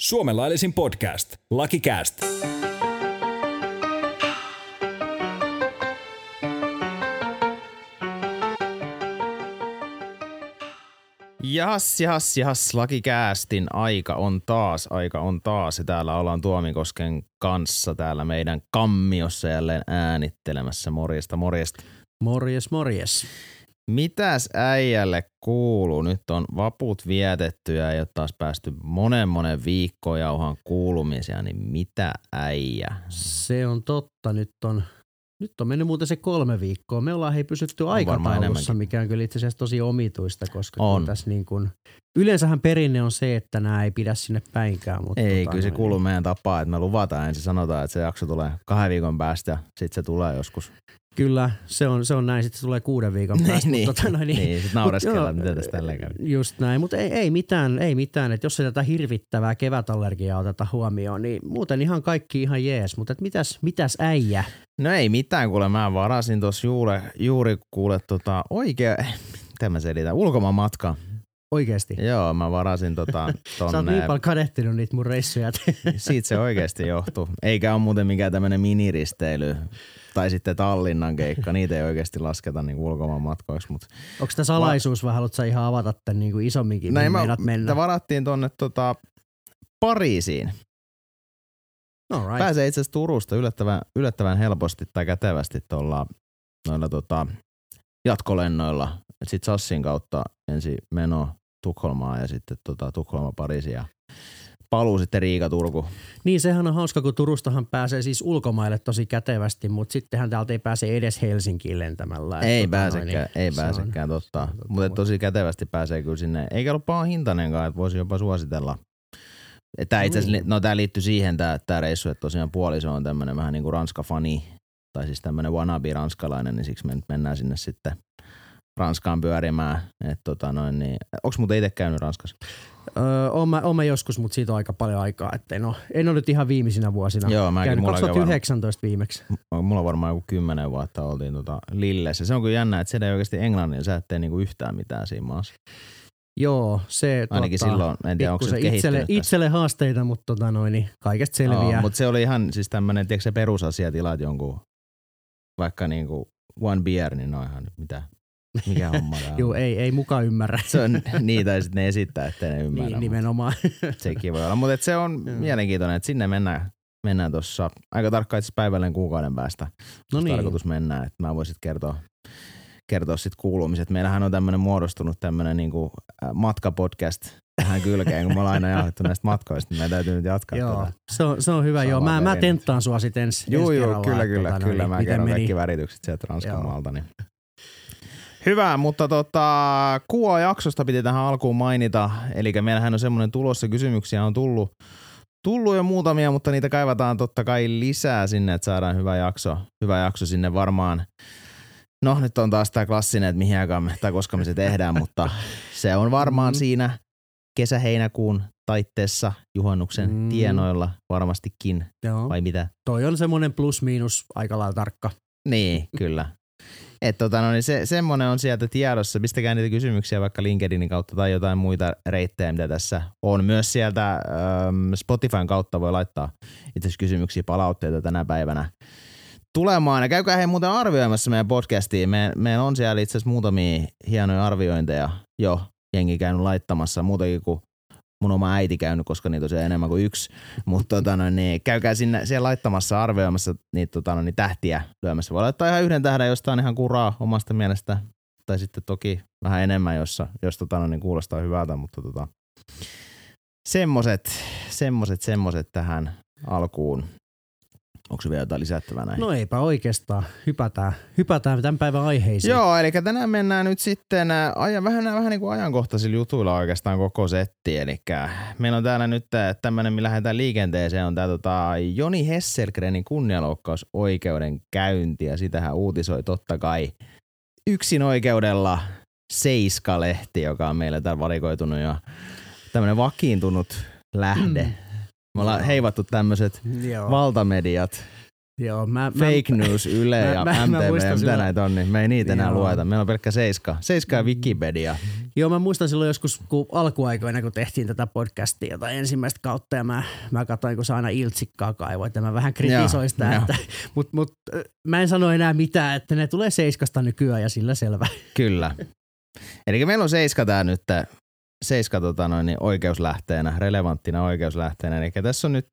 Suomen laillisin podcast. Lucky Cast. Jas, jas, jas, lakikäästin aika on taas, aika on taas. Ja täällä ollaan Tuomikosken kanssa täällä meidän kammiossa jälleen äänittelemässä. Morjesta, morjesta. Morjes, morjes. Mitäs äijälle kuuluu? Nyt on vaput vietetty ja ei ole taas päästy monen monen viikkoon jauhan kuulumisia, niin mitä äijä? Se on totta. Nyt on, nyt on mennyt muuten se kolme viikkoa. Me ollaan hei pysytty aikataulussa, enemmänkin. mikä on kyllä itse asiassa tosi omituista, koska On. on. tässä niin kuin, yleensähän perinne on se, että nämä ei pidä sinne päinkään. Mutta Ei, tota kyllä se kuuluu meidän tapaan, että me luvataan ensin, sanotaan, että se jakso tulee kahden viikon päästä ja sitten se tulee joskus. Kyllä, se on, se on näin. Sitten se tulee kuuden viikon päästä. niin, tota noin, niin, niin sitten naureskellaan, miten tässä tälleen käy. Just näin, mutta ei, ei mitään, ei mitään. Et jos ei tätä hirvittävää kevätallergiaa oteta huomioon, niin muuten ihan kaikki ihan jees. Mutta et mitäs, mitäs äijä? No ei mitään, kuule mä varasin tuossa juuri, juuri kuule tota oikea, miten mä selitän, ulkomaan matka. Oikeesti. Joo, mä varasin tota Sä oot tonne, niin paljon kadehtinut niitä mun reissuja. siitä se oikeasti johtuu. Eikä ole muuten mikään tämmönen miniristeily tai sitten Tallinnan keikka, niitä ei oikeasti lasketa niin ulkomaan matkoiksi, mutta Onko tämä salaisuus vai haluatko ihan avata tämän niin kuin isomminkin, näin mihin mä, mennä? me varattiin tonne tota Pariisiin. All right. Pääsee itse asiassa Turusta yllättävän, yllättävän helposti tai kätevästi tuolla noilla tota, jatkolennoilla. Sitten Sassin kautta ensi meno Tukholmaan ja sitten tota, Tukholma Pariisi ja paluu sitten Riika Turku. Niin sehän on hauska, kun Turustahan pääsee siis ulkomaille tosi kätevästi, mutta sittenhän täältä ei pääse edes Helsinkiin lentämällä. Ei tota noin, pääsekään, niin ei se on- pääsekään totta. se on totta. Mutta tosi kätevästi pääsee kyllä sinne. Eikä ollut paha hintainenkaan, että voisi jopa suositella. Tämä itse asiassa, Niin. no tämä liittyy siihen tämä, tämä reissu, että tosiaan puoliso on tämmöinen vähän niin kuin ranska-fani, tai siis tämmöinen wannabe ranskalainen, niin siksi me nyt mennään sinne sitten Ranskaan pyörimään. Et tota noin, niin, onks muuten itse käynyt Ranskassa? Öö, oon, mä, oon mä joskus, mutta siitä on aika paljon aikaa. Että en, ole, en ole nyt ihan viimeisinä vuosina. Joo, mäkin, käynyt mulla, 2019 viimeksi. varmaan, mulla varmaan joku kymmenen vuotta oltiin tota Lillessä. Se on kyllä jännä, että siellä ei oikeasti englannin, sä et tee niinku yhtään mitään siinä maassa. Joo, se Ainakin tota, silloin, en tiedä onko se itselle, itselle haasteita, mutta tota noin, niin kaikesta selviää. Joo, mutta se oli ihan siis tämmönen, tiedätkö se perusasia, tilaat jonkun vaikka niinku one beer, niin no ihan mitä, mikä homma on. Joo, ei, ei mukaan ymmärrä. Se on niin, tai sitten ne esittää, ettei ne ymmärrä. niin, nimenomaan. Sekin voi olla, mutta se on mielenkiintoinen, että sinne mennään, mennään tuossa aika tarkkaan itse päivälleen kuukauden päästä. no niin. tarkoitus mennä, että mä voisin kertoa, kertoa sit kuulumiset. Meillähän on tämmöinen muodostunut tämmöinen niinku äh, matkapodcast tähän kylkeen, kun me ollaan aina jahdettu näistä matkoista, niin meidän täytyy nyt jatkaa Joo, tätä. se on, se on hyvä. Samaa Joo, mä, mä tenttaan sua sit ensi, Joo, joo, kyllä, että kyllä, tota, kyllä. noin, Mä kerron meni. kaikki väritykset sieltä Ranskan maalta. Niin. Hyvä, mutta tota, kuva-jaksosta piti tähän alkuun mainita. Eli meillähän on semmoinen tulossa, kysymyksiä on tullut, tullut jo muutamia, mutta niitä kaivataan totta kai lisää sinne, että saadaan hyvä jakso, hyvä jakso sinne varmaan. No nyt on taas tämä klassinen, että mihin aikaan me, tai koska me se tehdään, mutta se on varmaan Mm. siinä kesä-heinäkuun taitteessa juhannuksen Mm. tienoilla varmastikin, Joo. vai mitä? Toi on semmoinen plus-miinus aika lailla tarkka. Niin, kyllä. Et tota, no, niin se, semmoinen on sieltä tiedossa. Pistäkää niitä kysymyksiä vaikka LinkedInin kautta tai jotain muita reittejä, mitä tässä on. Myös sieltä ähm, Spotifyn kautta voi laittaa itse kysymyksiä, palautteita tänä päivänä tulemaan. Ja käykää hei muuten arvioimassa meidän podcastiin. Me, meillä on siellä itse asiassa muutamia hienoja arviointeja jo jengi käynyt laittamassa muutakin kuin mun oma äiti käynyt, koska niitä on siellä enemmän kuin yksi. Mutta tota, no, niin, käykää sinne siellä laittamassa, arvioimassa niitä tota, no, niin, tähtiä lyömässä. Voi laittaa ihan yhden tähden, josta on ihan kuraa omasta mielestä. Tai sitten toki vähän enemmän, jossa, jos tota, no, niin kuulostaa hyvältä. Mutta tota, semmoset, semmoset, semmoset tähän alkuun. Onko se vielä jotain lisättävää näin? No eipä oikeastaan. Hypätään, hypätään tämän päivän aiheisiin. Joo, eli tänään mennään nyt sitten äh, ajan, vähän, vähän niin kuin ajankohtaisilla jutuilla oikeastaan koko setti. Eli meillä on täällä nyt tämmöinen, millä lähdetään liikenteeseen, on tämä tota, Joni Hesselgrenin kunnianloukkausoikeuden käynti. Ja sitähän uutisoi totta kai yksin oikeudella Seiska-lehti, joka on meille täällä valikoitunut ja tämmöinen vakiintunut lähde. Me ollaan heivattu tämmöiset valtamediat Joo, mä, Fake News, Yle mä- ja mä- mä MTV, muistan mitä silloin- näitä on, niin me ei niitä enää Joo. Mm. lueta. Meillä on pelkkä Seiska. Seiska ja Wikipedia. Joo, mä muistan silloin joskus, kun alkuaikoina, kun tehtiin tätä podcastia tai ensimmäistä kautta, ja mä, mä katsoin, kun se aina iltsikkaa kaivoi, että mä vähän kritisoin sitä, että, mut, mä en sano enää mitään, että ne tulee seiskasta nykyään ja sillä selvä. Kyllä. Eli meillä on Seiska tää nyt, Seiska tota noin, niin oikeuslähteenä, relevanttina oikeuslähteenä. Eli tässä on nyt,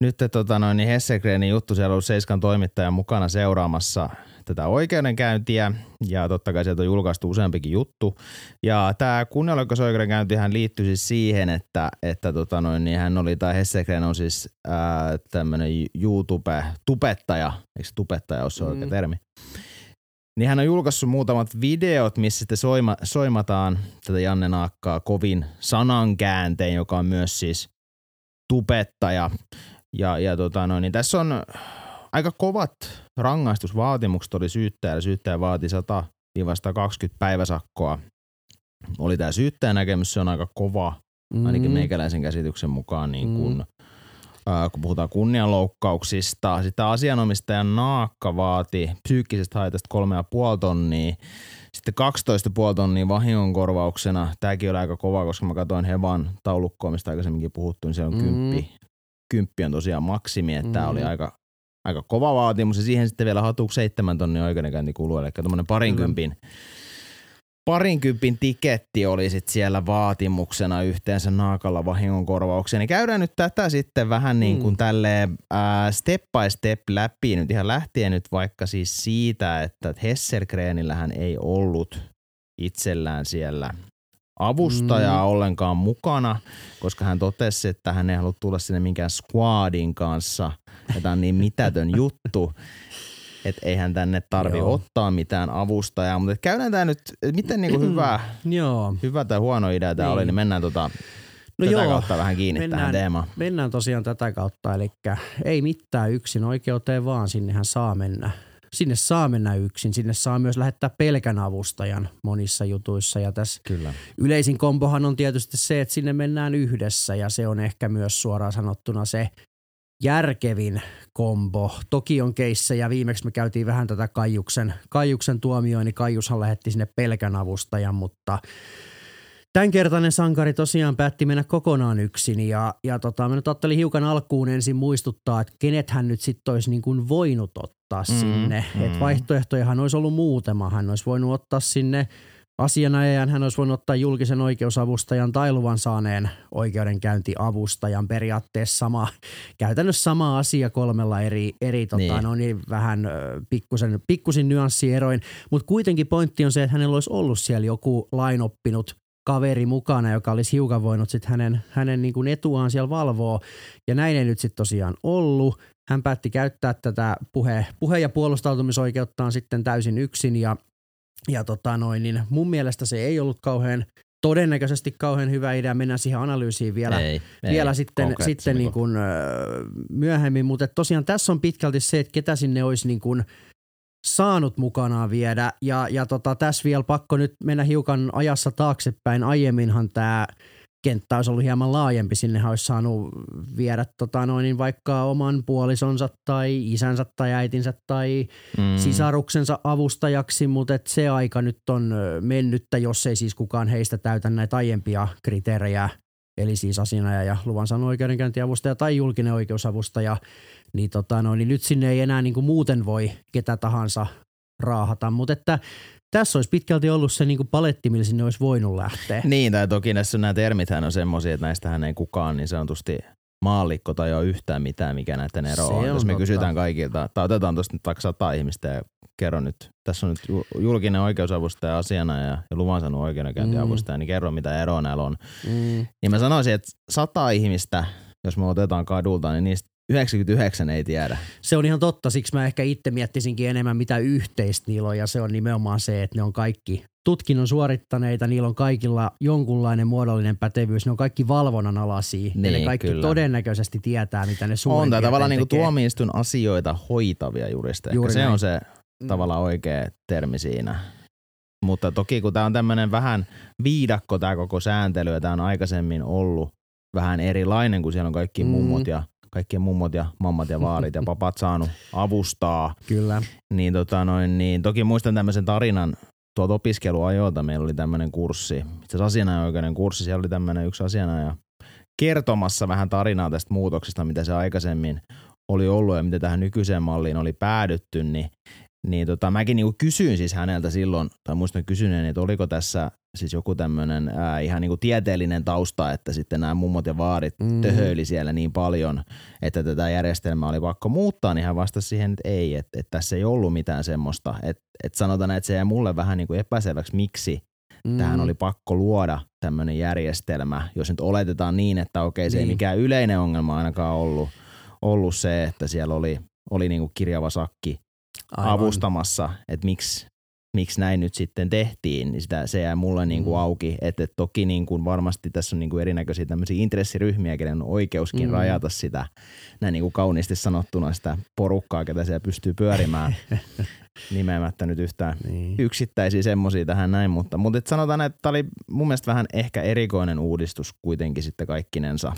nyt tota noin, niin Hessegrenin juttu, siellä on ollut Seiskan toimittaja mukana seuraamassa tätä oikeudenkäyntiä ja totta kai sieltä on julkaistu useampikin juttu. Ja tämä kunnianloukkausoikeudenkäyntihän liittyy siis siihen, että, että tota noin, niin hän oli, tai Hessegren on siis tämmöinen YouTube-tubettaja, eikö se tubettaja ole se oikea Mm. termi? Niin hän on julkaissut muutamat videot, missä sitten soima, soimataan tätä Janne Naakkaa kovin sanankääntein, joka on myös siis tubettaja. Ja, ja tota noin, niin tässä on aika kovat rangaistusvaatimukset oli syyttäjällä. Syyttäjä vaati 100-120 päiväsakkoa. Oli tämä syyttäjän näkemys, se on aika kova, ainakin Mm. meikäläisen käsityksen mukaan, niin kun, Mm. Kun puhutaan kunnianloukkauksista. Sitten asianomistajan naakka vaati psyykkisestä haitasta 3,5 tonnia. Sitten 12,5 tonnia vahingonkorvauksena. Tämäkin oli aika kova, koska mä katsoin Hevan taulukkoa, mistä aikaisemminkin puhuttu, niin siellä on Mm. kymppi. Kymppi on tosiaan maksimi, että tämä Mm. oli aika, aika kova vaatimus. Ja siihen sitten vielä hatuksi 7 tonnia oikeudenkäyntikulu, eli tuommoinen parinkympin parinkympin tiketti oli sit siellä vaatimuksena yhteensä naakalla vahingonkorvaukseen. Niin käydään nyt tätä sitten vähän niin kuin Mm. tälleen ää, step by step läpi nyt ihan lähtien nyt vaikka siis siitä, että Hesselgrenillähän ei ollut itsellään siellä avustajaa mm. ollenkaan mukana, koska hän totesi, että hän ei halua tulla sinne minkään squadin kanssa. Tämä on niin mitätön juttu, että eihän tänne tarvi Joo. ottaa mitään avustajaa. Mutta käydään tämä nyt, miten niinku hyvä, Joo. hyvä tai huono idea tämä Niin. oli, niin mennään tota, No tätä joo, kautta vähän kiinni tähän mennään- teemaan. Mennään tosiaan tätä kautta, eli ei mitään yksin oikeuteen vaan, sinnehän saa mennä. Sinne saa mennä yksin, sinne saa myös lähettää pelkän avustajan monissa jutuissa ja tässä Kyllä. yleisin kombohan on tietysti se, että sinne mennään yhdessä ja se on ehkä myös suoraan sanottuna se järkevin kombo. Toki on keissejä, viimeksi me käytiin vähän tätä Kaijuksen, Kaijuksen tuomioon, niin Kaijushan lähetti sinne pelkän avustajan, mutta tämänkertainen sankari tosiaan päätti mennä kokonaan yksin ja, ja tota, mä nyt ajattelin hiukan alkuun ensin muistuttaa, että kenet hän nyt sitten olisi niin kuin voinut ottaa Mm, sinne. mm. Et vaihtoehtojahan olisi ollut muutama. Hän olisi voinut ottaa sinne asianajajan, hän olisi voinut ottaa julkisen oikeusavustajan tai luvan saaneen oikeudenkäyntiavustajan periaatteessa sama, käytännössä sama asia kolmella eri, eri tota, Niin. no niin, vähän pikkusen, pikkusin nyanssieroin, mutta kuitenkin pointti on se, että hänellä olisi ollut siellä joku lainoppinut kaveri mukana, joka olisi hiukan voinut sit hänen, hänen niin kuin etuaan siellä valvoa. Ja näin ei nyt sitten tosiaan ollut. Hän päätti käyttää tätä puhe, puhe- ja puolustautumisoikeuttaan sitten täysin yksin ja, ja tota noin, niin mun mielestä se ei ollut kauhean todennäköisesti kauhean hyvä idea. Mennään siihen analyysiin vielä, ei, vielä ei, sitten, sitten niin kuin, myöhemmin, mutta tosiaan tässä on pitkälti se, että ketä sinne olisi niin kuin saanut mukanaan viedä ja, ja tota, tässä vielä pakko nyt mennä hiukan ajassa taaksepäin. Aiemminhan tämä kenttä olisi ollut hieman laajempi, sinne olisi saanut viedä tota noin, niin vaikka oman puolisonsa tai isänsä tai äitinsä tai mm. sisaruksensa avustajaksi, mutta et se aika nyt on mennyttä, jos ei siis kukaan heistä täytä näitä aiempia kriteerejä, eli siis asianajaja ja luvan saanut oikeudenkäyntiavustaja tai julkinen oikeusavustaja, niin, tota, no, niin nyt sinne ei enää niin kuin muuten voi ketä tahansa raahata, mutta että tässä olisi pitkälti ollut se niin kuin paletti, millä sinne olisi voinut lähteä. Niin, tai toki näissä nämä termithän on semmoisia, että näistähän ei kukaan niin sanotusti maallikko tai ole yhtään mitään, mikä näiden ero on. on Jos me totta. kysytään kaikilta, tai otetaan tuosta nyt vaikka sata ihmistä ja kerro nyt, tässä on nyt ju- julkinen oikeusavustaja asiana ja, ja luvan saanut oikeudenkäyntiavustaja, mm. niin kerro mitä eroa näillä on. Mm. Niin mä sanoisin, että sata ihmistä, jos me otetaan kadulta, niin niistä 99 ei tiedä. Se on ihan totta, siksi mä ehkä itse miettisinkin enemmän mitä yhteistä niillä on ja se on nimenomaan se, että ne on kaikki tutkinnon suorittaneita, niillä on kaikilla jonkunlainen muodollinen pätevyys, ne on kaikki valvonnan alaisia ja ne Niin, kaikki kyllä. todennäköisesti tietää, mitä ne suurin On tai tavallaan niinku tekee. tuomioistuin asioita hoitavia juristeja. Juuri Ehkä se näin. on se tavallaan oikea termi siinä. Mutta toki kun tämä on tämmöinen vähän viidakko tämä koko sääntely ja tämä on aikaisemmin ollut vähän erilainen, kun siellä on kaikki Mm. mummot ja kaikkien mummot ja mammat ja vaarit ja papat saanut avustaa. Kyllä. Niin, tota noin, niin toki muistan tämmöisen tarinan tuolta opiskeluajoilta. Meillä oli tämmöinen kurssi, itse asiassa asianajoikeuden kurssi, siellä oli tämmöinen yksi asianaja kertomassa vähän tarinaa tästä muutoksesta, mitä se aikaisemmin oli ollut ja mitä tähän nykyiseen malliin oli päädytty, niin niin tota, mäkin niinku kysyin siis häneltä silloin, tai muistan kysyneen, että oliko tässä siis joku tämmöinen ihan niinku tieteellinen tausta, että sitten nämä mummot ja vaarit mm. töhöili siellä niin paljon, että tätä järjestelmää oli pakko muuttaa, niin hän vastasi siihen, että ei, että, että tässä ei ollut mitään semmoista. Että, että sanotaan, että se jäi mulle vähän niinku epäselväksi, miksi mm. tähän oli pakko luoda tämmöinen järjestelmä, jos nyt oletetaan niin, että okei, se niin. ei mikään yleinen ongelma ainakaan ollut, ollut se, että siellä oli, oli niinku kirjava sakki Aivan. avustamassa, että miksi, miksi näin nyt sitten tehtiin, niin sitä, se jää mulle niin kuin mm. auki. Että et toki niin kuin varmasti tässä on niin kuin erinäköisiä tämmöisiä intressiryhmiä, kenen on oikeuskin mm. rajata sitä, näin niin kuin kauniisti sanottuna sitä porukkaa, ketä siellä pystyy pyörimään. nimeämättä nyt yhtään niin. yksittäisiä semmoisia tähän näin, mutta, mutta et sanotaan, että tämä oli mun mielestä vähän ehkä erikoinen uudistus kuitenkin sitten kaikkinensa.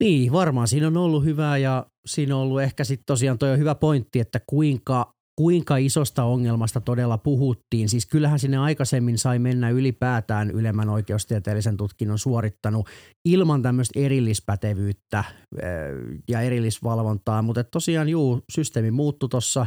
Niin, varmaan siinä on ollut hyvää ja siinä on ollut ehkä sitten tosiaan toi on hyvä pointti, että kuinka, kuinka isosta ongelmasta todella puhuttiin. Siis kyllähän sinne aikaisemmin sai mennä ylipäätään ylemmän oikeustieteellisen tutkinnon suorittanut ilman tämmöistä erillispätevyyttä ja erillisvalvontaa, mutta tosiaan juu, systeemi muuttui tuossa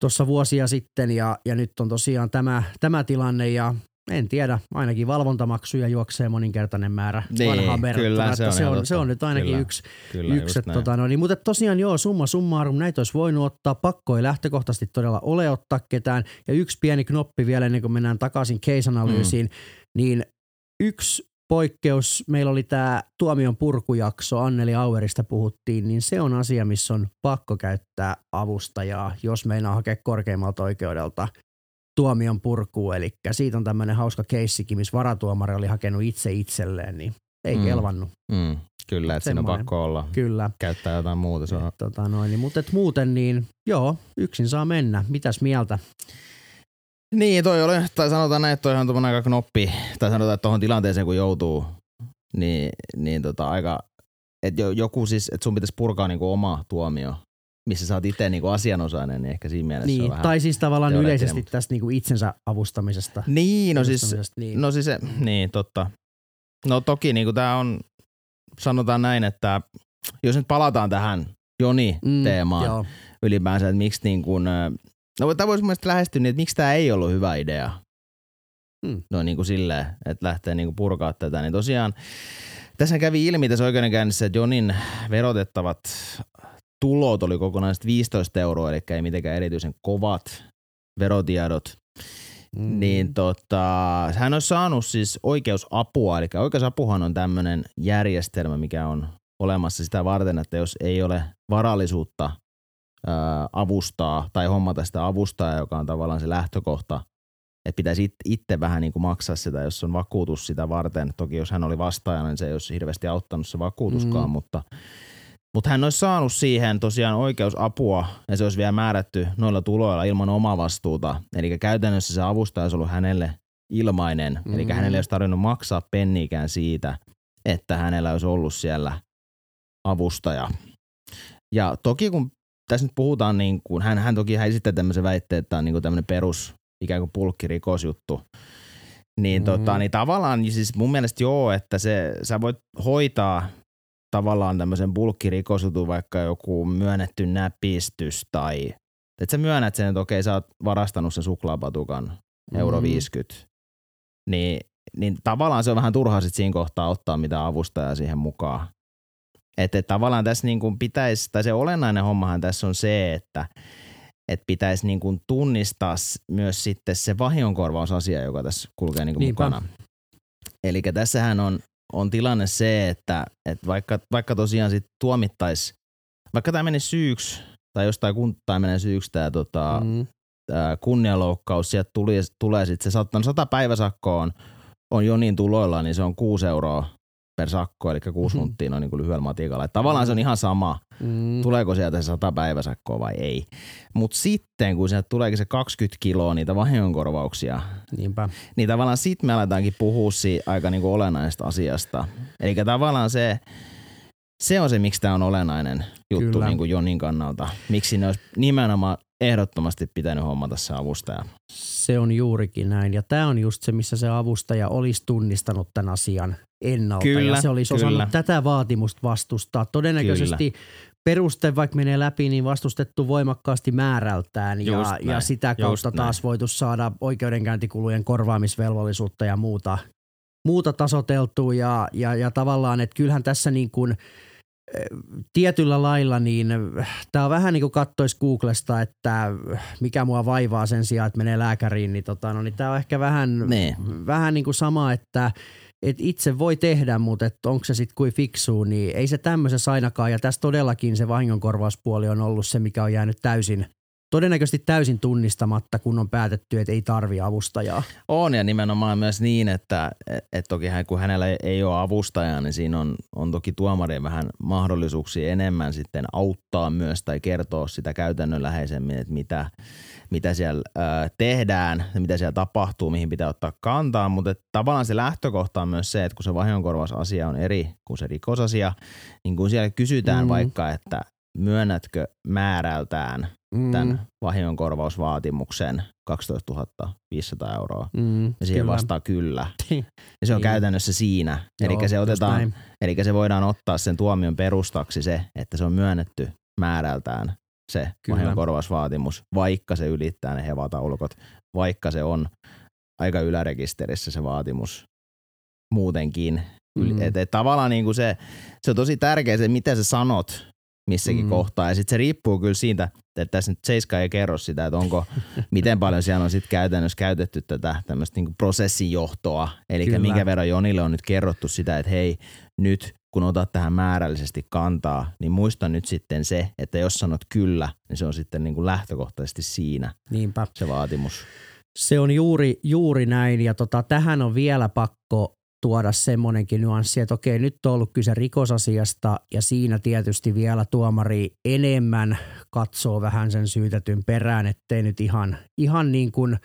tuossa vuosia sitten ja, ja nyt on tosiaan tämä, tämä tilanne ja en tiedä, ainakin valvontamaksuja juoksee moninkertainen määrä niin, vanhaan kyllä, se on, se, on, se on nyt ainakin kyllä, yksi. Kyllä, yksi että, tota, no, niin, mutta tosiaan joo, summa summarum, näitä olisi voinut ottaa, pakko ei lähtökohtaisesti todella ole ottaa ketään. Ja yksi pieni knoppi vielä ennen kuin mennään takaisin case-analyysiin, mm. niin yksi poikkeus, meillä oli tämä tuomion purkujakso, Anneli Auerista puhuttiin, niin se on asia, missä on pakko käyttää avustajaa, jos meinaa hakea korkeimmalta oikeudelta tuomion purkuun. Eli siitä on tämmöinen hauska keissikin, missä varatuomari oli hakenut itse itselleen, niin ei mm. kelvannut. Mm. Kyllä, että siinä on pakko olla. Kyllä. Käyttää jotain muuta. Se on. Et, tota noin, niin, mutta et muuten niin, joo, yksin saa mennä. Mitäs mieltä? Niin, toi oli, tai sanotaan näin, että toi on aika knoppi, tai sanotaan, että tuohon tilanteeseen kun joutuu, niin, niin tota aika, että joku siis, että sun pitäisi purkaa niinku oma tuomio missä sä oot itse niinku asianosainen, niin ehkä siinä mielessä niin, on vähän Tai siis tavallaan yleisesti mutta... tästä niinku itsensä avustamisesta. Niin, no siis, niin. no siis se, niin totta. No toki niinku tää on, sanotaan näin, että jos nyt palataan tähän Joni-teemaan mm, ylipäänsä, että miksi niin kuin, no tämä voisi mielestäni lähestyä niin, että miksi tämä ei ollut hyvä idea. Mm. No niin kuin silleen, että lähtee niin kuin purkaa tätä, niin tosiaan tässä kävi ilmi tässä oikeudenkäynnissä, että Jonin verotettavat tulot oli kokonaiset 15 euroa, eli ei mitenkään erityisen kovat verotiedot. Mm. Niin tota, hän on saanut siis oikeusapua, eli oikeusapuhan on tämmöinen järjestelmä, mikä on olemassa sitä varten, että jos ei ole varallisuutta ää, avustaa tai hommata sitä avustajaa, joka on tavallaan se lähtökohta, että pitäisi itse vähän niin kuin maksaa sitä, jos on vakuutus sitä varten. Toki jos hän oli vastaajana, niin se ei olisi hirveästi auttanut se vakuutuskaan, mm. mutta mutta hän olisi saanut siihen tosiaan oikeusapua ja se olisi vielä määrätty noilla tuloilla ilman omavastuuta. Eli käytännössä se avustaja olisi ollut hänelle ilmainen. Mm-hmm. Eli hänelle olisi tarvinnut maksaa penniikään siitä, että hänellä olisi ollut siellä avustaja. Ja toki kun tässä nyt puhutaan, niin kuin, hän, hän toki hän esittää tämmöisen väitteen, että tämä on niin kuin tämmöinen perus ikään kuin pulkkirikosjuttu. Niin, mm-hmm. tota, niin tavallaan niin siis mun mielestä joo, että se, sä voit hoitaa tavallaan tämmöisen bulkkirikosutun, vaikka joku myönnetty näpistys tai että sä myönnät sen, että okei sä oot varastanut sen suklaapatukan euro mm. 50, niin, niin tavallaan se on vähän turhaa sit siinä kohtaa ottaa mitä avustajaa siihen mukaan. Että et tavallaan tässä niin kuin pitäisi, tai se olennainen hommahan tässä on se, että et pitäisi niin kuin tunnistaa myös sitten se vahingonkorvausasia, joka tässä kulkee niin kuin mukana. Eli tässähän on on tilanne se, että, että vaikka, vaikka tosiaan sit tuomittais, vaikka tämä menisi syyksi, tai jostain kuntaa menee syyksi tämä tota, mm. kunnianloukkaus, sieltä tuli, tulee sitten se saattanut 100 päiväsakkoon on jo niin tuloilla, niin se on 6 euroa per sakko, eli kuusi hunttia noin niin lyhyellä matikalla. Että tavallaan se on ihan sama, mm. tuleeko sieltä se 100 päiväsakkoa vai ei. Mutta sitten, kun sieltä tuleekin se 20 kiloa niitä vahingonkorvauksia, Niinpä. niin tavallaan sitten me aletaankin puhua siitä aika niinku olennaisesta asiasta. Eli tavallaan se, se on se, miksi tämä on olennainen juttu Kyllä. niin kuin Jonin kannalta. Miksi ne olisi nimenomaan ehdottomasti pitänyt hommata se avustaja. Se on juurikin näin. Ja tämä on just se, missä se avustaja olisi tunnistanut tämän asian ennalta. Kyllä, ja se olisi kyllä. osannut tätä vaatimusta vastustaa. Todennäköisesti peruste, vaikka menee läpi, niin vastustettu voimakkaasti määrältään. Ja, ja näin, sitä just kautta näin. taas voitu saada oikeudenkäyntikulujen korvaamisvelvollisuutta ja muuta, muuta tasoteltua. Ja, ja, ja tavallaan, että kyllähän tässä niin kuin tietyllä lailla, niin tämä on vähän niin kuin kattois Googlesta, että mikä mua vaivaa sen sijaan, että menee lääkäriin, niin, tota, no, niin tämä on ehkä vähän, Niin. vähän niin kuin sama, että et itse voi tehdä, mutta et onko se sitten kuin fiksuu, niin ei se tämmöisessä ainakaan. Ja tässä todellakin se vahingonkorvauspuoli on ollut se, mikä on jäänyt täysin, todennäköisesti täysin tunnistamatta, kun on päätetty, että ei tarvi avustajaa. On ja nimenomaan myös niin, että et toki hän, kun hänellä ei ole avustajaa, niin siinä on, on toki tuomarien vähän mahdollisuuksia enemmän sitten auttaa myös tai kertoa sitä käytännönläheisemmin, että mitä, mitä siellä ää, tehdään ja mitä siellä tapahtuu, mihin pitää ottaa kantaa, mutta että tavallaan se lähtökohta on myös se, että kun se vahingonkorvausasia on eri kuin se rikosasia, niin kun siellä kysytään Mm. mm. vaikka, että myönnätkö määrältään tämän vahingonkorvausvaatimuksen 12 500 euroa. mm, Ja siihen vastaa kyllä. Ja se on Niin. käytännössä siinä. Eli se, otetaan, eli se voidaan ottaa sen tuomion perustaksi se, että se on myönnetty määrältään se Kyllä. vahingonkorvausvaatimus, vaikka se ylittää ne hevataulukot, vaikka se on aika ylärekisterissä se vaatimus muutenkin. Mm. Et, et tavallaan niin kuin se, se on tosi tärkeä se, mitä sä sanot missäkin Mm. kohtaa. Ja sitten se riippuu kyllä siitä, että tässä nyt Seiska ei kerro sitä, että onko, miten paljon siellä on sitten käytännössä käytetty tätä tämmöistä niin prosessijohtoa. Eli minkä verran Jonille on nyt kerrottu sitä, että hei, nyt kun otat tähän määrällisesti kantaa, niin muista nyt sitten se, että jos sanot kyllä, niin se on sitten niin kuin lähtökohtaisesti siinä Niinpä. se vaatimus. Se on juuri, juuri näin ja tota, tähän on vielä pakko tuoda semmoinenkin nyanssi, että okei, nyt on ollut kyse rikosasiasta ja siinä tietysti vielä tuomari enemmän katsoo vähän sen syytetyn perään, ettei nyt ihan, ihan niin kuin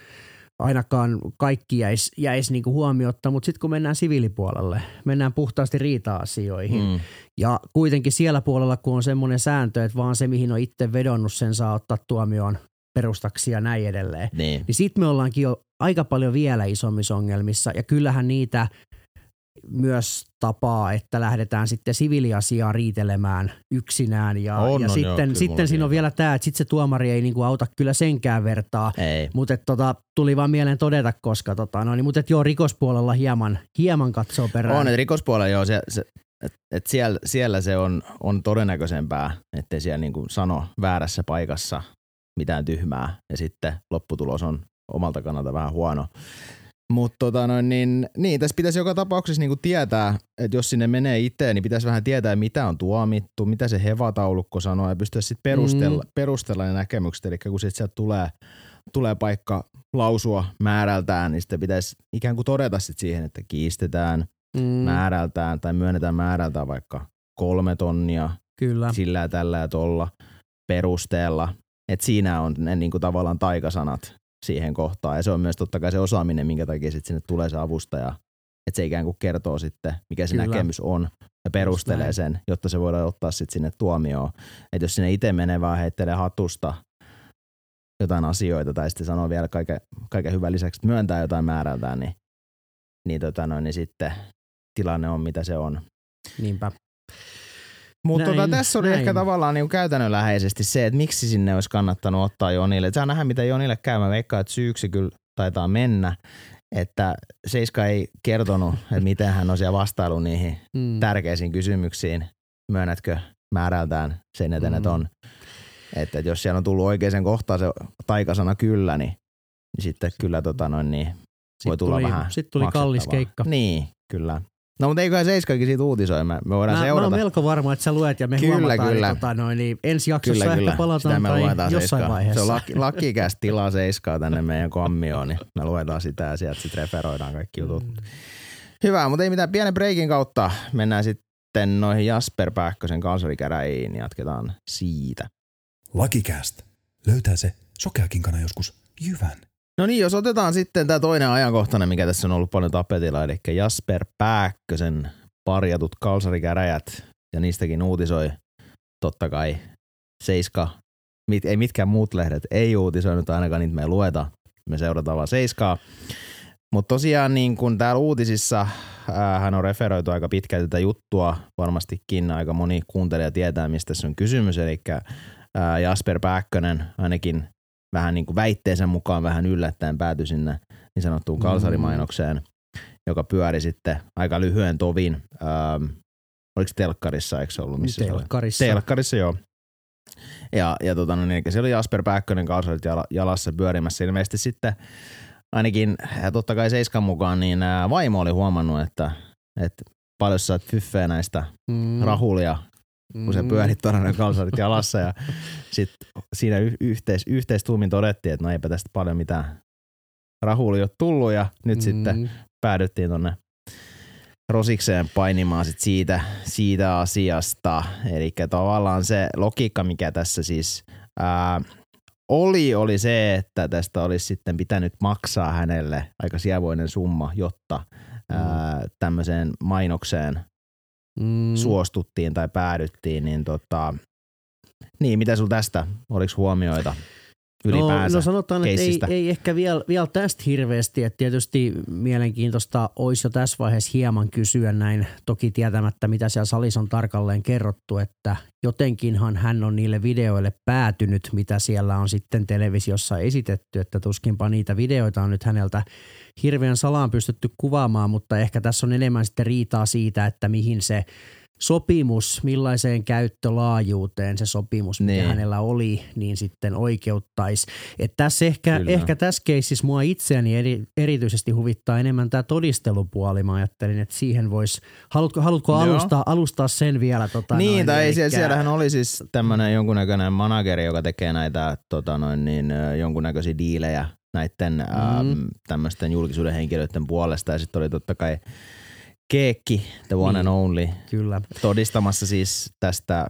ainakaan kaikki jäisi jäis niin huomiotta, mutta sitten kun mennään siviilipuolelle, mennään puhtaasti riita-asioihin Mm. ja kuitenkin siellä puolella, kun on semmoinen sääntö, että vaan se, mihin on itse vedonnut, sen saa ottaa tuomioon perustaksi ja näin edelleen, Niin. niin sitten me ollaankin jo aika paljon vielä isommissa ongelmissa. Ja kyllähän niitä myös tapaa, että lähdetään sitten siviiliasiaa riitelemään yksinään. Ja, On, ja on, joo, sitten, kyllä sitten siinä on vielä. tämä, että sitten se tuomari ei niinku auta kyllä senkään vertaa. Mutta tota, tuli vaan mieleen todeta, koska tota, no, niin, mutta joo, rikospuolella hieman, hieman katsoo perään. On, että rikospuolella joo, se, se, et, et siellä, siellä se on, on todennäköisempää, ettei siellä niinku sano väärässä paikassa mitään tyhmää ja sitten lopputulos on omalta kannalta vähän huono. Mutta tota noin, niin, niin, tässä pitäisi joka tapauksessa niinku tietää, että jos sinne menee itse, niin pitäisi vähän tietää, mitä on tuomittu, mitä se hevataulukko sanoo ja pystyä sitten perustella, mm. perustella ne näkemykset. Eli kun sit sieltä tulee, tulee paikka lausua määrältään, niin sitten pitäisi ikään kuin todeta sit siihen, että kiistetään mm, määrältään tai myönnetään määrältään vaikka kolme tonnia Kyllä. sillä ja tällä ja tolla perusteella. Et siinä on ne niin kuin tavallaan taikasanat siihen kohtaan ja se on myös totta kai se osaaminen, minkä takia sit sinne tulee se avustaja. Että se ikään kuin kertoo sitten, mikä se Kyllä. näkemys on ja perustelee sen, jotta se voidaan ottaa sitten sinne tuomioon. Että jos sinne itse menee vaan heittelee hatusta jotain asioita tai sitten sanoo vielä kaiken, kaiken hyvän lisäksi, että myöntää jotain määrältään, niin, niin, tota noin, niin sitten tilanne on mitä se on. Niinpä. Mutta tota, tässä oli näin. ehkä tavallaan niinku käytännönläheisesti se, että miksi sinne olisi kannattanut ottaa Jonille. Saa nähdä, mitä Jonille käy. Mä veikkaan, että syyksi kyllä taitaa mennä. Että Seiska ei kertonut, että miten hän on siellä vastailu niihin Mm. tärkeisiin kysymyksiin. Myönnätkö määrältään sen eteen, että Mm. on. Että jos siellä on tullut oikeaan kohtaan se taikasana kyllä, niin, niin sitten kyllä tota noin, niin voi Sitten tulla tuli, vähän Sitten tuli kallis keikka. Niin, kyllä. No mutta eiköhän Seiskakin siitä uutisoi. Me, me voidaan Mä, mä seurata. oon melko varma, että sä luet ja me Kyllä, huomataan, kyllä. Niin, tota, noin, niin ensi jaksossa Kyllä, ehkä kyllä. palataan sitä me tai jossain seiskaa. vaiheessa. Se on laki, lakikäs tilaa seiskaa tänne meidän kammioon, niin me luetaan sitä ja sieltä sitten referoidaan kaikki jutut. Mm. Hyvä, mutta ei mitään. Pienen breikin kautta mennään sitten noihin Jasper Pääkkösen kalsarikäräjiin. Jatketaan siitä. Lakicast. Löytää se sokeakinkana joskus jyvän. No niin, jos otetaan sitten tämä toinen ajankohtainen, mikä tässä on ollut paljon tapetilla, eli Jasper Pääkkösen parjatut kalsarikäräjät ja niistäkin uutisoi totta kai Seiska, mit, ei mitkään muut lehdet ei uutisoinut, ainakaan niitä me ei lueta, me seurataan vaan Seiskaa. Mutta tosiaan niin kun täällä uutisissa ää, hän on referoitu aika pitkälti tätä juttua, varmastikin aika moni kuuntelija tietää, mistä se on kysymys, eli ää, Jasper Pääkkönen ainakin vähän niin kuin väitteensä mukaan vähän yllättäen päätyi sinne niin sanottuun kalsarimainokseen, joka pyöri sitten aika lyhyen tovin. Ähm, oliko telkkarissa, eikö se ollut? Missä Telkkarissa. Se oli? Telkkarissa, joo. Ja, ja tota, no niin, se oli Jasper Pääkkönen kalsarit jala, jalassa pyörimässä. Ilmeisesti sitten ainakin, ja totta kai Seiskan mukaan, niin vaimo oli huomannut, että, että paljon sä oot fyffeä näistä Mm. rahulia, kun se Mm. pyörit tuonne ne kalsarit jalassa. Ja sitten siinä y- yhteis, yhteistuumin todettiin, että no eipä tästä paljon mitään rahulia ole tullut. Ja nyt mm. sitten päädyttiin tonne Rosikseen painimaan sit siitä, siitä asiasta. Eli tavallaan se logiikka, mikä tässä siis ää, oli, oli se, että tästä olisi sitten pitänyt maksaa hänelle aika sievoinen summa, jotta ää, tämmöiseen mainokseen Mm. suostuttiin tai päädyttiin, niin tota, niin mitä sul tästä, oliko huomioita ylipäänsä? No, no sanotaan, että ei, ei ehkä vielä, vielä tästä hirveästi. Että tietysti mielenkiintoista olisi jo tässä vaiheessa hieman kysyä näin, toki tietämättä mitä siellä salissa on tarkalleen kerrottu, että jotenkinhan hän on niille videoille päätynyt, mitä siellä on sitten televisiossa esitetty, että tuskinpa niitä videoita on nyt häneltä hirveän salaan pystytty kuvaamaan, mutta ehkä tässä on enemmän sitten riitaa siitä, että mihin se sopimus, millaiseen käyttölaajuuteen se sopimus, mikä Niin. hänellä oli, niin sitten oikeuttaisi. Että tässä ehkä, Kyllä. ehkä tässä keississä mua itseäni eri, erityisesti huvittaa enemmän tämä todistelupuoli. Mä ajattelin, että siihen voisi, haluatko, haluatko Joo. alustaa, alustaa sen vielä? Tota niin, noin, tai elikkä- siellä, siellähän oli siis tämmöinen jonkunnäköinen manageri, joka tekee näitä tota noin, niin, jonkunnäköisiä diilejä näiden mm. ähm, tämmöisten julkisuuden henkilöiden puolesta. Ja sitten oli totta kai Keekki, the one Niin. and only, Kyllä. todistamassa siis tästä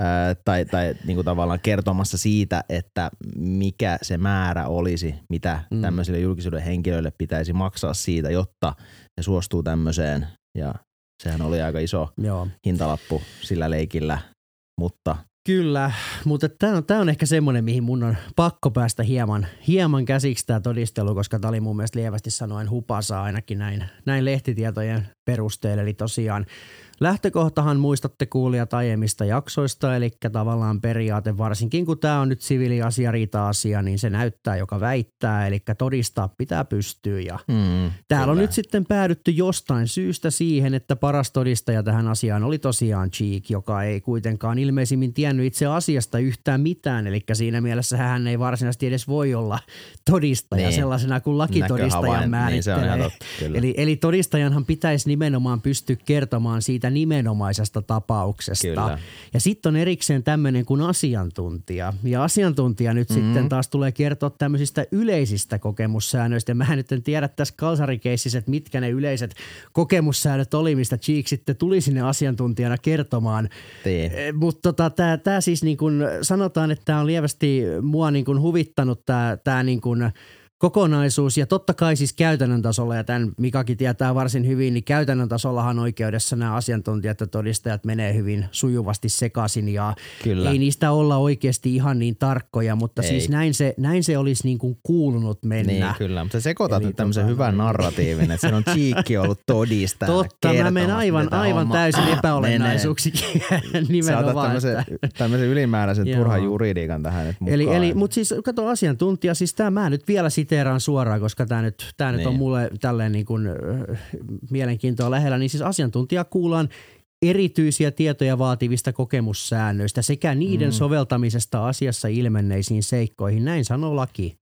ää, tai, tai niin kuin tavallaan kertomassa siitä, että mikä se määrä olisi, mitä Mm. mm. tämmöisille julkisuuden henkilöille pitäisi maksaa siitä, jotta he suostuu tämmöiseen. Ja sehän oli aika iso Joo. hintalappu sillä leikillä, mutta Kyllä, mutta tämä on, tää on ehkä semmoinen, mihin mun on pakko päästä hieman, hieman käsiksi tämä todistelu, koska tämä oli mun mielestä lievästi sanoen hupasa ainakin näin, näin lehtitietojen perusteella. Eli tosiaan lähtökohtahan muistatte kuulijat aiemmista jaksoista, eli tavallaan periaate, varsinkin kun tämä on nyt siviiliasia-riita-asia, niin se näyttää, joka väittää, eli todistaa pitää pystyä ja mm, Täällä on kyllä. nyt sitten päädytty jostain syystä siihen, että paras todistaja tähän asiaan oli tosiaan Cheek, joka ei kuitenkaan ilmeisimmin tiennyt itse asiasta yhtään mitään. Eli siinä mielessä hän ei varsinaisesti edes voi olla todistaja Niin. sellaisena kuin laki todistajan Näköhavain- niin se on ihan määrittelee. totta, kyllä. Eli, eli todistajanhan pitäisi nimenomaan pystyä kertomaan siitä nimenomaisesta tapauksesta. Kyllä. Ja sitten on erikseen tämmöinen kuin asiantuntija. Ja asiantuntija nyt mm-hmm. sitten taas tulee kertoa tämmöisistä yleisistä kokemussäännöistä. Ja mä nyt en tiedä tässä kalsarikeississä, että mitkä ne yleiset kokemussäännöt oli, mistä Cheek sitten tuli sinne asiantuntijana kertomaan. Niin. Mutta tota, tämä tää siis niin kun sanotaan, että tämä on lievästi mua niin kun huvittanut tämä tää niin kun kokonaisuus ja totta kai siis käytännön tasolla ja tämän Mikakin tietää varsin hyvin, niin käytännön tasollahan oikeudessa nämä asiantuntijat ja todistajat menee hyvin sujuvasti sekaisin ja Kyllä. ei niistä olla oikeasti ihan niin tarkkoja, mutta Ei. siis näin se, näin se olisi niin kuin kuulunut mennä. Niin, kyllä. Mutta sä sekoitat nyt tämmöisen tota- hyvän narratiivin, että siinä on Cheekki ollut todistaja. Totta, mä menen aivan, aivan täysin epäolennaisuuksikin Sä nimenomaan. tämmöisen, että- tämmöisen ylimääräisen turhan juridiikan tähän nyt mukaan. Eli, eli mutta siis kato asiantuntija, siis tämä mä nyt vielä siteeraan suoraan, koska tämä nyt, tää nyt on Niin. mulle tälleen niin kuin, äh, mielenkiintoa lähellä, niin siis asiantuntija kuullaan erityisiä tietoja vaativista kokemussäännöistä sekä niiden mm. soveltamisesta asiassa ilmenneisiin seikkoihin. Näin sanoo laki.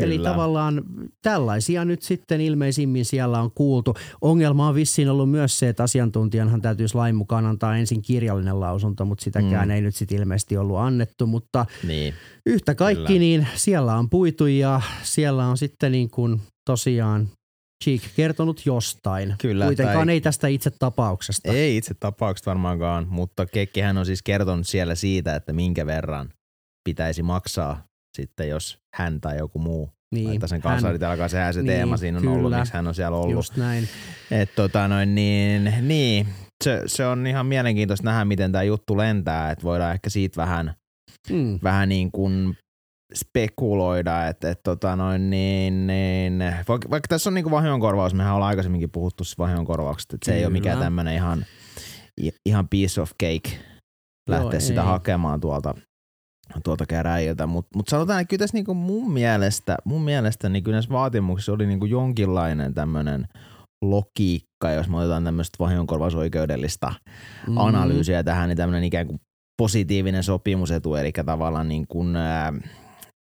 Eli Kyllä. tavallaan tällaisia nyt sitten ilmeisimmin siellä on kuultu. Ongelma on vissiin ollut myös se, että asiantuntijanhan täytyisi lain mukaan antaa ensin kirjallinen lausunto, mutta sitäkään Mm. ei nyt sitten ilmeisesti ollut annettu. Mutta Niin. Yhtä kaikki, Kyllä. niin siellä on puitu ja siellä on sitten niin kuin tosiaan Cheek kertonut jostain. Kyllä, Kuitenkaan tai- ei tästä itse tapauksesta. Ei itse tapaukset varmaankaan, mutta Kekkihän on siis kertonut siellä siitä, että minkä verran pitäisi maksaa sitten, jos hän tai joku muu Niin, laittaa sen kanssa, alkaa sehän se Niin, teema siinä on ollut, kyllä. miksi hän on siellä ollut. Just näin. Et tota noin niin, niin, se, se, on ihan mielenkiintoista nähdä, miten tämä juttu lentää, että voidaan ehkä siitä vähän, Mm. vähän niin kuin spekuloida, että, että tota noin, niin, niin, vaikka, vaikka tässä on niin kuin vahingonkorvaus, mehän ollaan aikaisemminkin puhuttu vahingonkorvauksesta, että se ei ole mikään Kyllä. tämmöinen ihan, ihan piece of cake lähteä Joo, sitä ei. hakemaan tuolta, tuolta käräjiltä, mutta mut sanotaan, että kyllä tässä niinku mun mielestä, mun mielestä niin kyllä näissä vaatimuksissa oli niinku jonkinlainen tämmöinen logiikka, jos me otetaan tämmöistä vahingonkorvausoikeudellista Mm. analyysiä tähän, niin tämmöinen ikään kuin positiivinen sopimusetu, eli tavallaan niin kuin,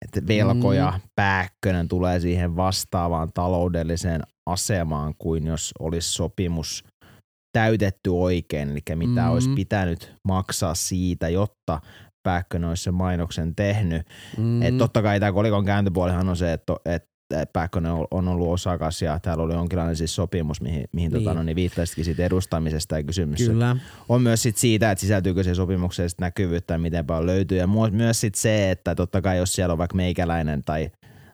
että velkoja, Mm. pääkkönen tulee siihen vastaavaan taloudelliseen asemaan kuin jos olisi sopimus täytetty oikein, eli mitä Mm. olisi pitänyt maksaa siitä, jotta Pääkkönen olisi sen mainoksen tehnyt. Mm. Et totta kai tämä kolikon kääntöpuolihan on se, että, että Pääkkönen on- ollut osakas ja täällä oli jonkinlainen siis sopimus, mihin, mihin Niin. tota, no, niin viittasitkin siitä edustamisesta ja kysymys Kyllä. on myös sit siitä, että sisältyykö se sopimukseen sit näkyvyyttä ja miten paljon löytyy. Ja myös sit se, että totta kai jos siellä on vaikka meikäläinen tai,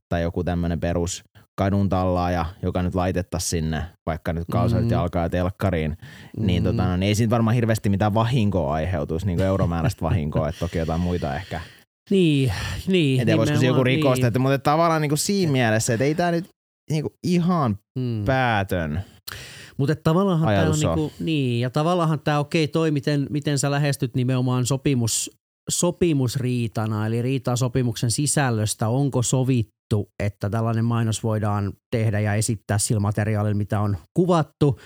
tai joku tämmöinen perus kadun tallaaja, joka nyt laitettaisiin sinne, vaikka nyt kalsarit Mhm. mm. jalkaa ja telkkariin, mm. niin, tota, no, niin ei siinä varmaan hirveästi mitään vahinkoa aiheutuisi, niin kuin euromääräistä vahinkoa, että toki jotain muita ehkä. Niin, niin. En tiedä, voisiko se joku rikosta, että, mutta tavallaan niin kuin siinä mielessä, että ei tämä nyt niin kuin ihan Mm. päätön. Mutta tavallaan tämä on, niinku, niin, ja tavallaan tämä okei toi, miten, miten sä lähestyt nimenomaan sopimus, sopimusriitana, eli riitaa sopimuksen sisällöstä, onko sovittu, että tällainen mainos voidaan tehdä ja esittää sillä materiaalilla, mitä on kuvattu,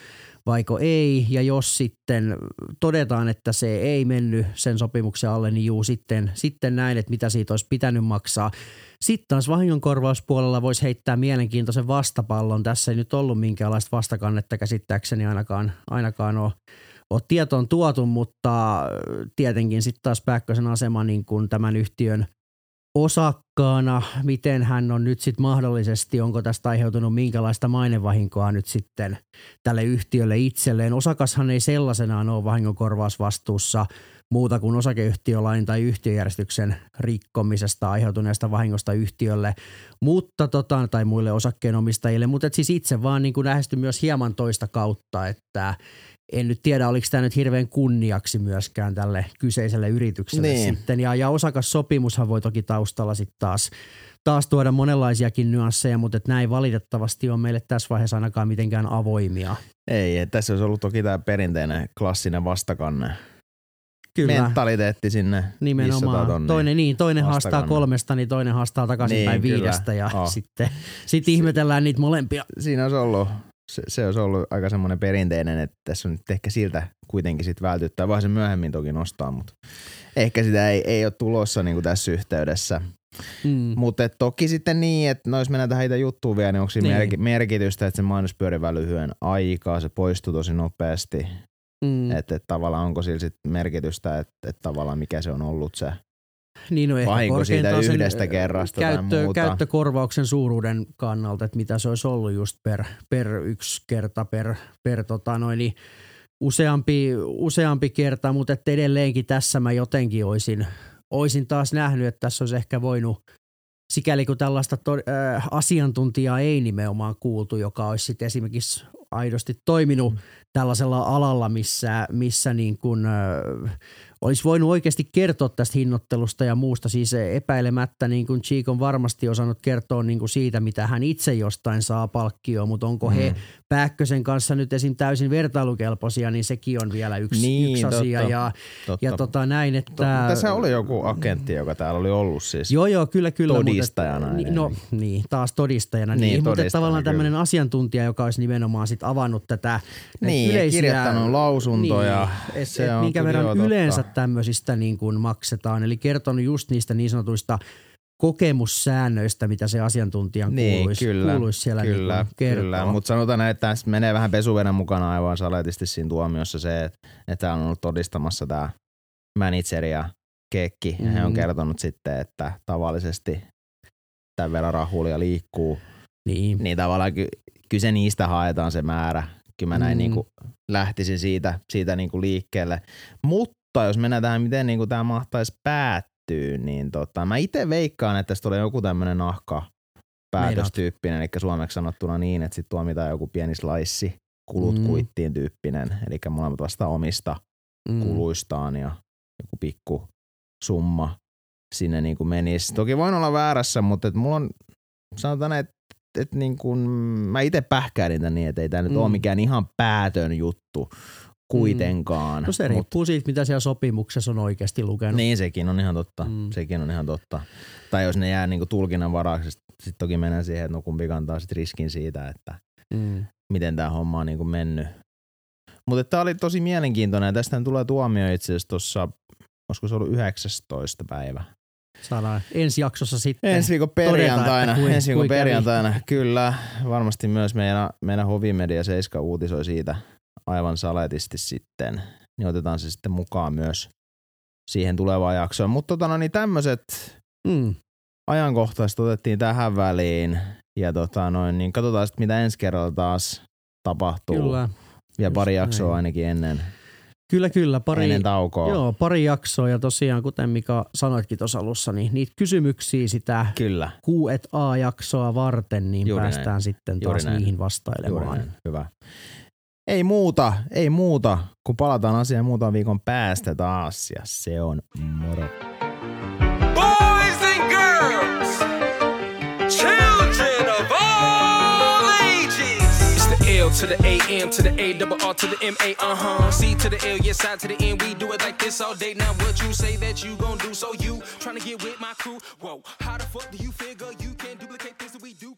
vaiko ei, ja jos sitten todetaan, että se ei mennyt sen sopimuksen alle, niin juu, sitten, sitten näin, että mitä siitä olisi pitänyt maksaa. Sitten taas vahingonkorvauspuolella voisi heittää mielenkiintoisen vastapallon. Tässä ei nyt ollut minkäänlaista vastakannetta käsittääkseni ainakaan, ainakaan ole, ole tietoon tuotu, mutta tietenkin sitten taas Pääkkösen asema niin kuin tämän yhtiön osakkaana, miten hän on nyt sitten mahdollisesti, onko tästä aiheutunut minkälaista mainevahinkoa nyt sitten tälle yhtiölle itselleen. Osakashan ei sellaisenaan ole vahingonkorvausvastuussa muuta kuin osakeyhtiölain tai yhtiöjärjestyksen rikkomisesta aiheutuneesta vahingosta yhtiölle, mutta tota, tai muille osakkeenomistajille, mutta siis itse vaan niin kuin lähesty myös hieman toista kautta, että en nyt tiedä, oliko tämä nyt hirveän kunniaksi myöskään tälle kyseiselle yritykselle Niin. sitten. Ja, ja osakassopimushan voi toki taustalla sitten taas, taas tuoda monenlaisiakin nyansseja, mutta et näin valitettavasti on meille tässä vaiheessa ainakaan mitenkään avoimia. Ei, tässä olisi ollut toki tämä perinteinen klassinen vastakanne. Kyllä. Mentaliteetti sinne 500 Nimenomaan. tonnia. Toinen, niin, toinen haastaa kolmesta, niin toinen haastaa takaisinpäin Niin, viidestä ja Oh. sitten sit ihmetellään niitä molempia. Siinä olisi ollut, se, se olisi ollut aika semmoinen perinteinen, että tässä on nyt ehkä siltä kuitenkin sit vältyttää. Voi se myöhemmin toki nostaa, mutta ehkä sitä ei, ei ole tulossa niin kuin tässä yhteydessä. Mm. Mutta toki sitten niin, että no jos mennään tähän itse juttuun vielä, niin onko siinä Niin. merki, merkitystä, että se mainospyörivä lyhyen aikaa, se poistuu tosi nopeasti. Mm. Että et tavallaan onko sillä sit merkitystä, että et tavallaan mikä se on ollut se niin no ehkä vahinko siitä yhdestä kerrasta tai käyttö, muuta. Käyttökorvauksen suuruuden kannalta, että mitä se olisi ollut just per, per yksi kerta, per, per tota noin, niin useampi, useampi kerta, mutta että edelleenkin tässä mä jotenkin olisin, olisin taas nähnyt, että tässä olisi ehkä voinut sikäli kun tällaista to, äh, asiantuntijaa ei nimenomaan kuultu, joka olisi sitten esimerkiksi aidosti toiminut Mm. Tällaisella alalla, missä, missä niin kuin, äh, olisi voinut oikeasti kertoa tästä hinnoittelusta ja muusta. Siis epäilemättä niin kuin Cheek on varmasti osannut kertoa niin kuin siitä, mitä hän itse jostain saa palkkioa, mutta onko he Mm. Pääkkösen kanssa nyt esim. täysin vertailukelpoisia, niin sekin on vielä yksi, Niin, yksi asia. totta. Ja, Totta. ja tota näin, että... Totta, tässä oli joku agentti, joka täällä oli ollut siis. Joo, joo, kyllä, kyllä. Todistajana Mutta, niin, no niin, taas todistajana. Niin, Niin, niin mutta todistajana, tavallaan tämmöinen asiantuntija, joka olisi nimenomaan sit avannut tätä näitä Niin, kirjoittanut lausuntoja. Niin, et, Se et on minkä verran totta. yleensä tämmöisistä niin kuin maksetaan. Eli kertonut just niistä niin sanotuista kokemussäännöistä, mitä se asiantuntijan Niin, kuuluisi, kyllä, kuuluisi siellä Kyllä, niin kertoa. kyllä. mutta sanotaan, näin, että tässä menee vähän pesuveden mukana aivan saletisti siinä tuomiossa se, että, että on ollut todistamassa tämä manager ja kekki. Ja he on Mhm. kertonut sitten, että tavallisesti tämän verran rahulia liikkuu. niin. Niin tavallaan ky, kyse niistä haetaan se määrä. Kyllä mä näin Mm. niin kuin lähtisin siitä, siitä niin kuin liikkeelle. Mutta jos mennään tähän, miten niin kuin tämä mahtaisi päättyä, niin tota, mä itse veikkaan, että tässä tulee joku tämmöinen nahka päätöstyyppinen, eli suomeksi sanottuna niin, että sitten tuomitaan joku pieni slice kulut Mm. kuittiin tyyppinen, eli molemmat vastaa omista Mm. kuluistaan ja joku pikku summa sinne niin kuin menisi. Toki voin olla väärässä, mutta et mulla on, sanotaan, että et niin kuin, mä itse pähkäilin tän niin, että ei tämä nyt Mm. ole mikään ihan päätön juttu kuitenkaan. No se Mut- riippuu siitä, mitä siellä sopimuksessa on oikeasti lukenut. niin, sekin on ihan totta. Mm. Mm. Sekin on ihan totta. Tai jos ne jää niinku tulkinnan varaksi, sitten toki mennään siihen, että no kumpi kantaa sit riskin siitä, että Mm. miten tämä homma on niinku mennyt. Mutta tämä oli tosi mielenkiintoinen ja tästä tulee tuomio itse asiassa tuossa, olisiko se ollut 19. päivä. Saadaan ensi jaksossa sitten. Ensi viikon todeta, perjantaina. että kuin- ensi viikon kuin kävi. perjantaina, kyllä. Varmasti myös meidän, meidän Hovimedia 7 uutisoi siitä aivan saletisti sitten. Niin otetaan se sitten mukaan myös siihen tulevaan jaksoon. Mutta tota, no, niin tämmöiset Mm. ajankohtaiset otettiin tähän väliin. Ja tota, noin, niin katsotaan sitten, mitä ensi kerralla taas tapahtuu. Kyllä. Ja pari just jaksoa näin. ainakin ennen, Kyllä, kyllä. Pari, ennen taukoa. joo, pari jaksoa ja tosiaan, kuten Mika sanoitkin tuossa alussa, niin niitä kysymyksiä sitä Kyllä, Q&A-jaksoa varten, niin Juuri päästään näin. sitten Juuri taas näin. niihin juuri vastailemaan. näin. Hyvä. Ei muuta, ei muuta, kun palataan asiaan muutaman viikon päästä taas. Ja se on moro. L to the A M to the A double R to the M A uh huh. C to the L, yes, I to the N. We do it like this all day. Now what you say that you gon' do? So you tryna get with my crew? Whoa, how the fuck do you figure you can duplicate things that we do?